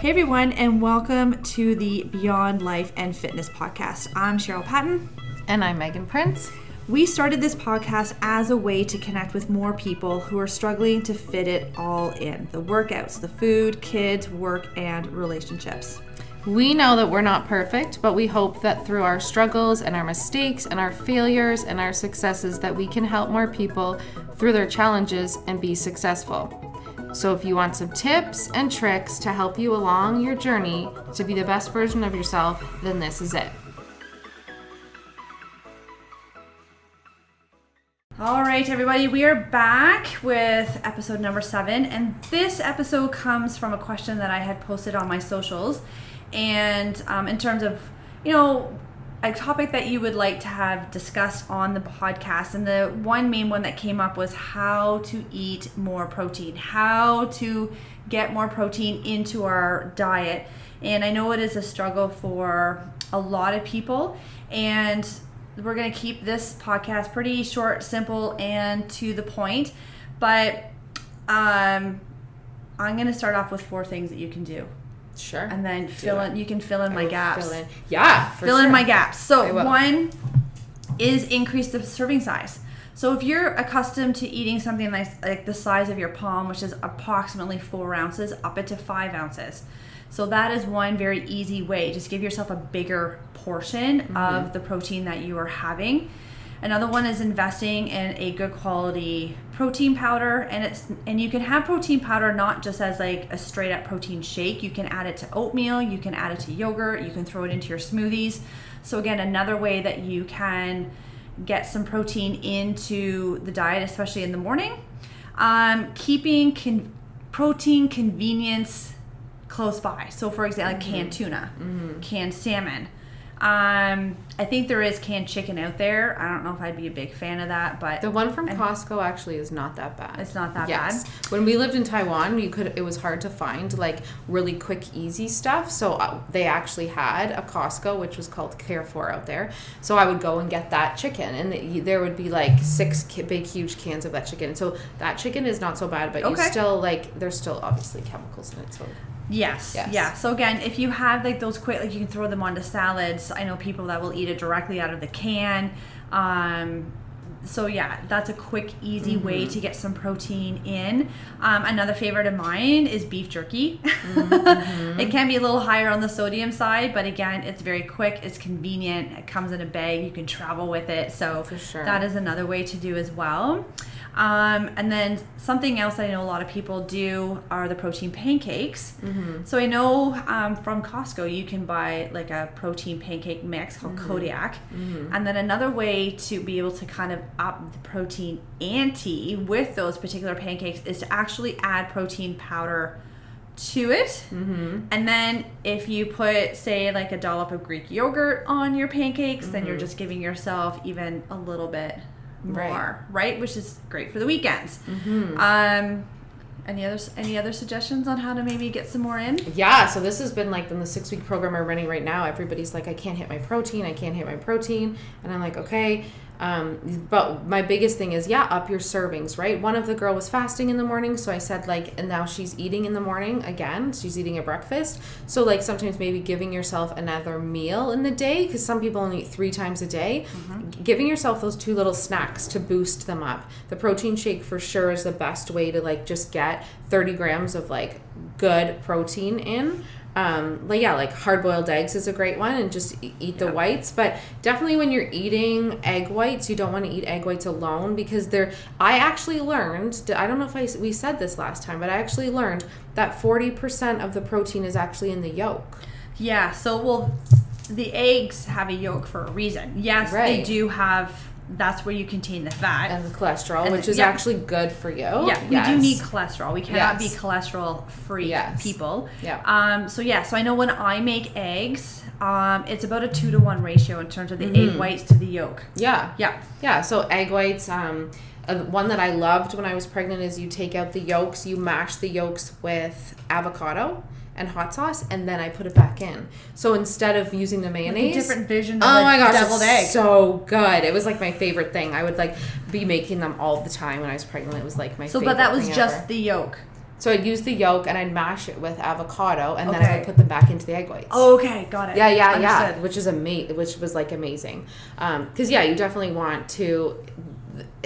Hey everyone, and welcome to the Beyond Life and Fitness podcast. I'm Cheryl Patton. And I'm Meaghan Prince. We started this podcast as a way to connect with more people who are struggling to fit it all in the workouts, the food, kids, work, and relationships. We know that we're not perfect, but we hope that through our struggles and our mistakes and our failures and our successes that we can help more people through their challenges and be successful. So if you want some tips and tricks to help you along your journey to be the best version of yourself, then this is it. All right, everybody, we are back with episode number seven. And this episode comes from a question that I had posted on my socials. And um, in terms of, you know, a topic that you would like to have discussed on the podcast. And the one main one that came up was how to eat more protein, how to get more protein into our diet. And I know it is a struggle for a lot of people. And we're going to keep this podcast pretty short, simple, and to the point. But um, I'm going to start off with four things that you can do. Sure. And then fill in. You can fill in I my gaps. fill in- Yeah, for fill in my gaps. So one is increase the serving size. So if you're accustomed to eating something like, like the size of your palm, which is approximately four ounces, up it to five ounces. So that is one very easy way. Just give yourself a bigger portion Mm-hmm. of the protein that you are having. Another one is investing in a good quality protein powder, and it's and you can have protein powder not just as like a straight up protein shake. You can add it to oatmeal, you can add it to yogurt, you can throw it into your smoothies. So again, another way that you can get some protein into the diet, especially in the morning. Um, keeping con- protein convenience close by. So, for example, like canned tuna, canned salmon. Um, I think there is canned chicken out there. I don't know if I'd be a big fan of that, but The one from Costco actually is not that bad. It's not that yes. bad? When we lived in Taiwan, you could it was hard to find like really quick, easy stuff. So uh, they actually had a Costco, which was called Carrefour out there. So I would go and get that chicken, and the, there would be like six ki- big, huge cans of that chicken. So that chicken is not so bad, but you Okay. still like there's still obviously chemicals in it. So Yes. Yes. Yeah. So again, if you have like those quick, like you can throw them onto salads. I know people that will eat it directly out of the can. Um, so yeah, that's a quick, easy way to get some protein in. Um, another favorite of mine is beef jerky. it can be a little higher on the sodium side, but again, it's very quick. It's convenient. It comes in a bag. You can travel with it. So For sure. that is another way to do as well. Um, and then something else that I know a lot of people do are the protein pancakes. So I know um, from Costco you can buy like a protein pancake mix called Kodiak. And then another way to be able to kind of up the protein ante with those particular pancakes is to actually add protein powder to it. Mm-hmm. And then if you put, say, like a dollop of Greek yogurt on your pancakes, then you're just giving yourself even a little bit more, right? Which is great for the weekends. Um, any other any other suggestions on how to maybe get some more in? Yeah, so this has been like in the six week program we're running right now. Everybody's like, I can't hit my protein, I can't hit my protein. And I'm like, okay. Um, but my biggest thing is, yeah, up your servings, right? One of the girl was fasting in the morning, so I said like, and now she's eating in the morning again. She's eating a breakfast. So like sometimes maybe giving yourself another meal in the day, because some people only eat three times a day. Giving yourself those two little snacks to boost them up. The protein shake for sure is the best way to like just get 30 grams of like good protein in um like yeah like hard boiled eggs is a great one and just eat the whites but definitely when you're eating egg whites you don't want to eat egg whites alone because they're i actually learned i don't know if I, we said this last time but i actually learned that 40% of the protein is actually in the yolk Yeah. So well, the eggs have a yolk for a reason. Yes, they do have. That's where you contain the fat. and the cholesterol And which the- is yeah. actually good for you yeah, we do need cholesterol. We cannot Yes. be cholesterol free Yes. people. Yeah. Um. So yeah. So I know when I make eggs, um, it's about a two to one ratio in terms of the egg whites to the yolk. yeah Yeah. Yeah, so egg whites. Um, uh, one that I loved when I was pregnant is you take out the yolks, you mash the yolks with avocado and hot sauce, and then I put it back in. So instead of using the A mayonnaise, different vision of oh my gosh, deviled egg. so good. It was like my favorite thing. I would like be making them all the time when I was pregnant. It was like my favorite. So, but that was just ever. the yolk. So I'd use the yolk and I'd mash it with avocado, and then I would put them back into the egg whites. Okay, got it. Yeah, yeah, yeah. Which is amazing. Which was like amazing. Um, because yeah, you definitely want to.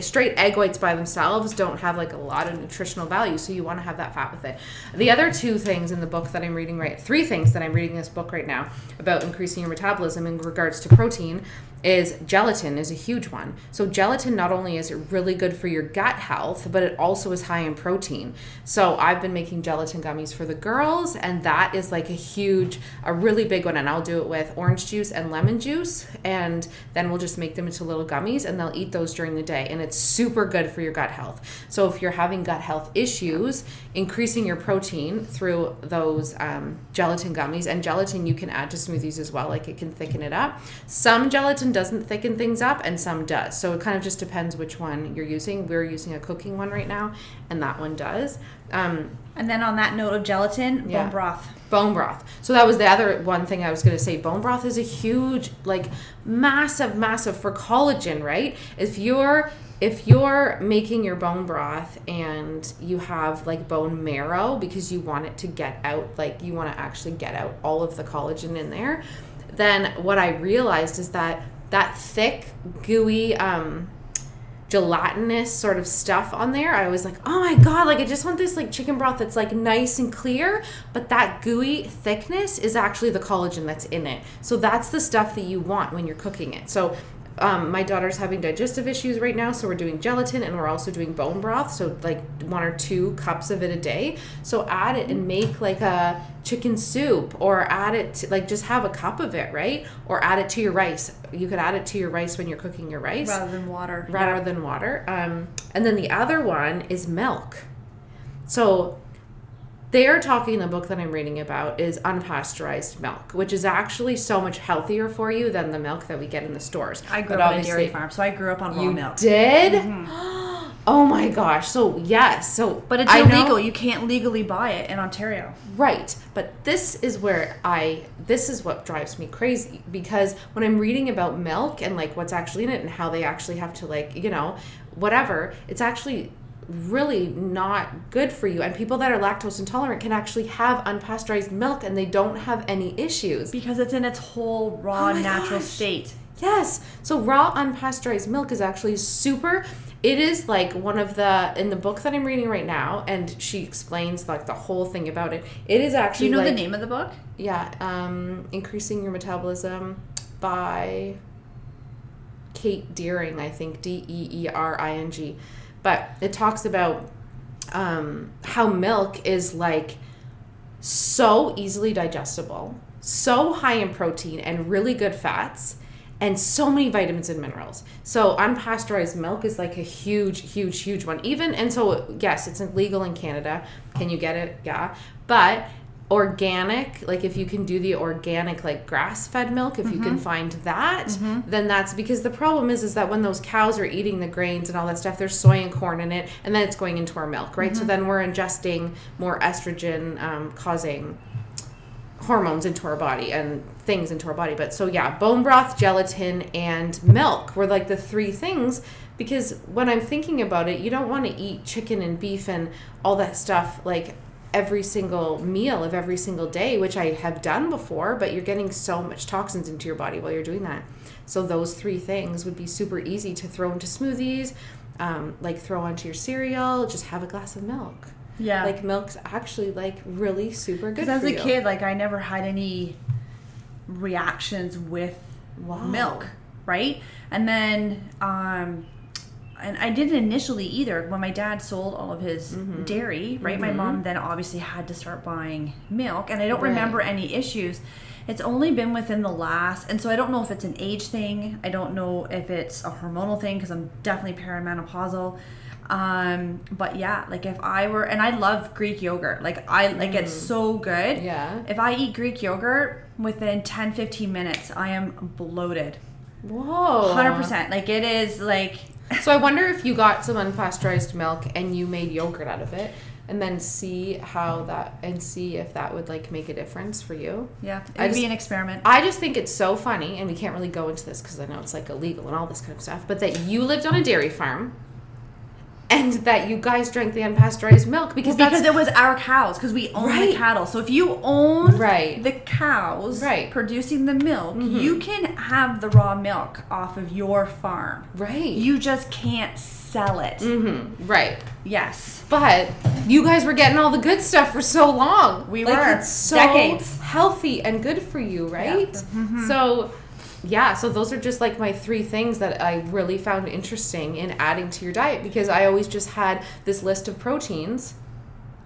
Straight egg whites by themselves don't have like a lot of nutritional value, so you want to have that fat with it. The other two things in the book that I'm reading right, three things that I'm reading this book right now about increasing your metabolism in regards to protein is gelatin is a huge one. So gelatin not only is it really good for your gut health, but it also is high in protein. So I've been making gelatin gummies for the girls, and that is like a huge, a really big one. And I'll do it with orange juice and lemon juice, and then we'll just make them into little gummies, and they'll eat those during the day, and it's super good for your gut health. So if you're having gut health issues, increasing your protein through those um, gelatin gummies, and gelatin you can add to smoothies as well, like it can thicken it up. Some gelatin doesn't thicken things up, and some does. So it kind of just depends which one you're using. We're using a cooking one right now, and that one does. Um, And then on that note of gelatin, Yeah. bone broth. Bone broth. So that was the other one thing I was going to say. Bone broth is a huge, like, massive, massive for collagen, right? If you're if you're making your bone broth and you have like bone marrow because you want it to get out, like you want to actually get out all of the collagen in there, then what I realized is that that thick, gooey, um, gelatinous sort of stuff on there. I was like, oh my god, like I just want this like chicken broth that's like nice and clear, but that gooey thickness is actually the collagen that's in it. So that's the stuff that you want when you're cooking it. So um, my daughter's having digestive issues right now, so we're doing gelatin and we're also doing bone broth. So like one or two cups of it a day. So add it and make like a chicken soup, or add it to, like just have a cup of it, right? Or add it to your rice. You could add it to your rice when you're cooking your rice Rather than water. rather than water. Um, and then the other one is milk. So they are talking in the book that I'm reading about is unpasteurized milk, which is actually so much healthier for you than the milk that we get in the stores. I grew But up on a dairy farm, so I grew up on raw You milk. did? Mm-hmm. Oh my gosh. So yes. So But it's I know- illegal. You can't legally buy it in Ontario. Right. But this is where I this is what drives me crazy because when I'm reading about milk and like what's actually in it and how they actually have to like, you know, whatever, it's actually really not good for you and people that are lactose intolerant can actually have unpasteurized milk and they don't have any issues. Because it's in its whole raw, Oh natural gosh. state. Yes. So raw unpasteurized milk is actually super it is like one of the in the book that I'm reading right now and she explains like the whole thing about it. It is actually Do you know the name of the book? yeah, um, increasing your metabolism by Kate Deering, I think D E E R I N G. But it talks about um, how milk is like so easily digestible, so high in protein and really good fats, and so many vitamins and minerals. So unpasteurized milk is like a huge, huge, huge one. Even and so yes, it's legal in Canada. Can you get it? Yeah, but organic like if you can do the organic like grass-fed milk if you can mm-hmm. find that mm-hmm. then that's because the problem is is that when those cows are eating the grains and all that stuff there's soy and corn in it and then it's going into our milk right? So mm-hmm. then we're ingesting more estrogen um, causing hormones into our body and things into our body. But so yeah, bone broth, gelatin, and milk were like the three things because when I'm thinking about it, you don't want to eat chicken and beef and all that stuff like every single meal of every single day, which I have done before, but you're getting so much toxins into your body while you're doing that. So those three things would be super easy to throw into smoothies, um, like throw onto your cereal, just have a glass of milk. Yeah. Like milk's actually like really super good. Because as a you. kid, like I never had any reactions with Wow. milk, right? And then, um, and I didn't initially either. When my dad sold all of his Mm-hmm. dairy, right? My mom then obviously had to start buying milk, and I don't Right. remember any issues. It's only been within the last, and so I don't know if it's an age thing. I don't know if it's a hormonal thing because I'm definitely perimenopausal. Um, but yeah, like if I were, and I love Greek yogurt. Like I like it's so good. Mm. Yeah. If I eat Greek yogurt within 10 15 minutes, I am bloated. Whoa. 100%. Like it is like So I wonder if you got some unpasteurized milk and you made yogurt out of it and then see how that and see if that would like make a difference for you. yeah, it I would be an experiment. I just think it's so funny and we can't really go into this cuz I know it's like illegal and all this kind of stuff, but that you lived on a dairy farm and that you guys drank the unpasteurized milk because Well, that's because it was our cows because we own Right. the cattle. So if you own Right. the cows Right. Mm-hmm. producing the milk, you can have the raw milk off of your farm. right. You just can't sell it. mm-hmm. right. Yes. But you guys were getting all the good stuff for so long. We like, were. It's so Decades. healthy and good for you, right? Mm-hmm. So, yeah. So those are just like my three things that I really found interesting in adding to your diet because I always just had this list of proteins,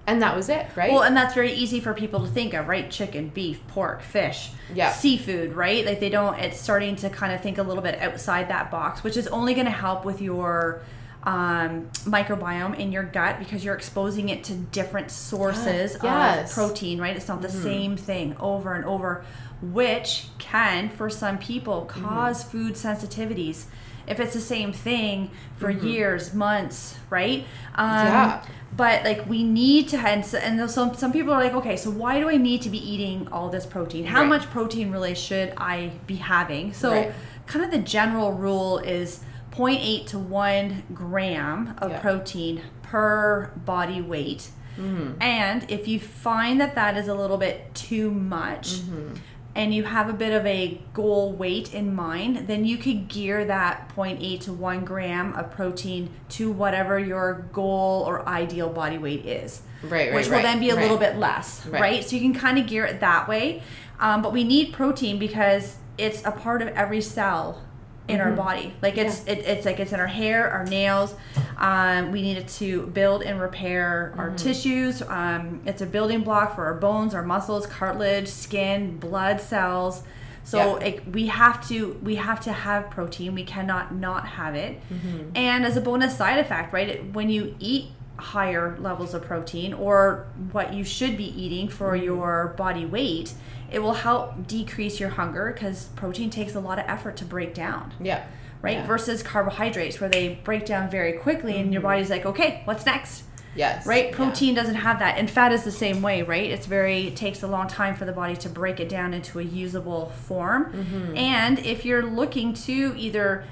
and that was it, right? Well, and that's very easy for people to think of, right? Chicken, beef, pork, fish, Yeah. seafood, right? Like they don't. It's starting to kind of think a little bit outside that box, which is only going to help with your um, microbiome in your gut because you're exposing it to different sources Yes. of protein, right? It's not the same thing over and over, which can, for some people, cause food sensitivities. If it's the same thing for years, months, right? Um, Yeah. But like we need to, and, so, and some some people are like, okay, so why do I need to be eating all this protein? How Right. much protein really should I be having? So, Right. kind of the general rule is 0.8 to 1 gram of Yeah. protein per body weight. Mm-hmm. And if you find that that is a little bit too much, Mm-hmm. And you have a bit of a goal weight in mind, then you could gear that 0.8 to 1 gram of protein to whatever your goal or ideal body weight is. Right, right, Which will right, then be a right. little bit less, Right. right? So you can kind of gear it that way. Um, but we need protein because it's a part of every cell in Mm-hmm. our body. Like it's it, it's like it's in our hair, our nails. Um, we need it to build and repair our Mm-hmm. tissues. Um, it's a building block for our bones, our muscles, cartilage, skin, blood cells. So Yeah. it, we have to we have to have protein. We cannot not have it. Mm-hmm. And as a bonus side effect, right? It, when you eat higher levels of protein or what you should be eating for Mm-hmm. your body weight, it will help decrease your hunger because protein takes a lot of effort to break down yeah. right? Yeah. Mm-hmm. Versus carbohydrates, where they break down very quickly, and your body's like, okay, what's next? Yes. Right? Yeah. Protein doesn't have that, and fat is the same way, right? It's very it takes a long time for the body to break it down into a usable form. Mm-hmm. And if you're looking to either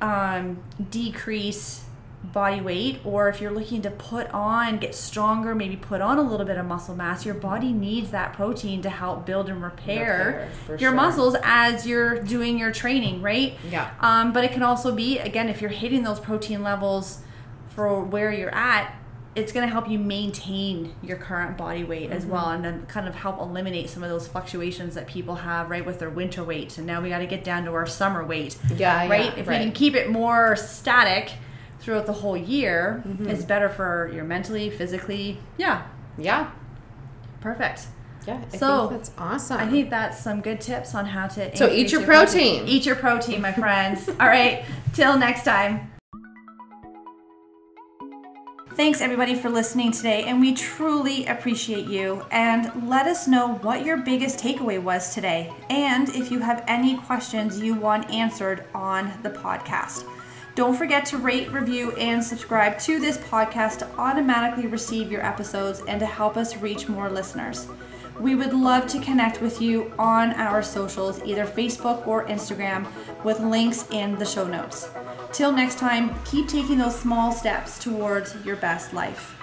um, decrease body weight or if you're looking to put on get stronger maybe put on a little bit of muscle mass your body needs that protein to help build and repair, Repair, your sure. muscles as you're doing your training right Yeah. um, but it can also be again if you're hitting those protein levels for where you're at it's going to help you maintain your current body weight as well Mm-hmm. and then kind of help eliminate some of those fluctuations that people have right with their winter weight and now we got to get down to our summer weight Yeah, right yeah, if we can keep it more static throughout the whole year Mm-hmm. it's better for your mentally physically yeah Yeah. perfect Yeah. I So, think that's awesome. I think that's some good tips on how to. So eat your protein. Eat your protein, my friends. All right. Till next time. Thanks everybody for listening today, and we truly appreciate you. And let us know what your biggest takeaway was today, and if you have any questions you want answered on the podcast. Don't forget to rate, review, and subscribe to this podcast to automatically receive your episodes and to help us reach more listeners. We would love to connect with you on our socials, either Facebook or Instagram, with links in the show notes. Till next time, keep taking those small steps towards your best life.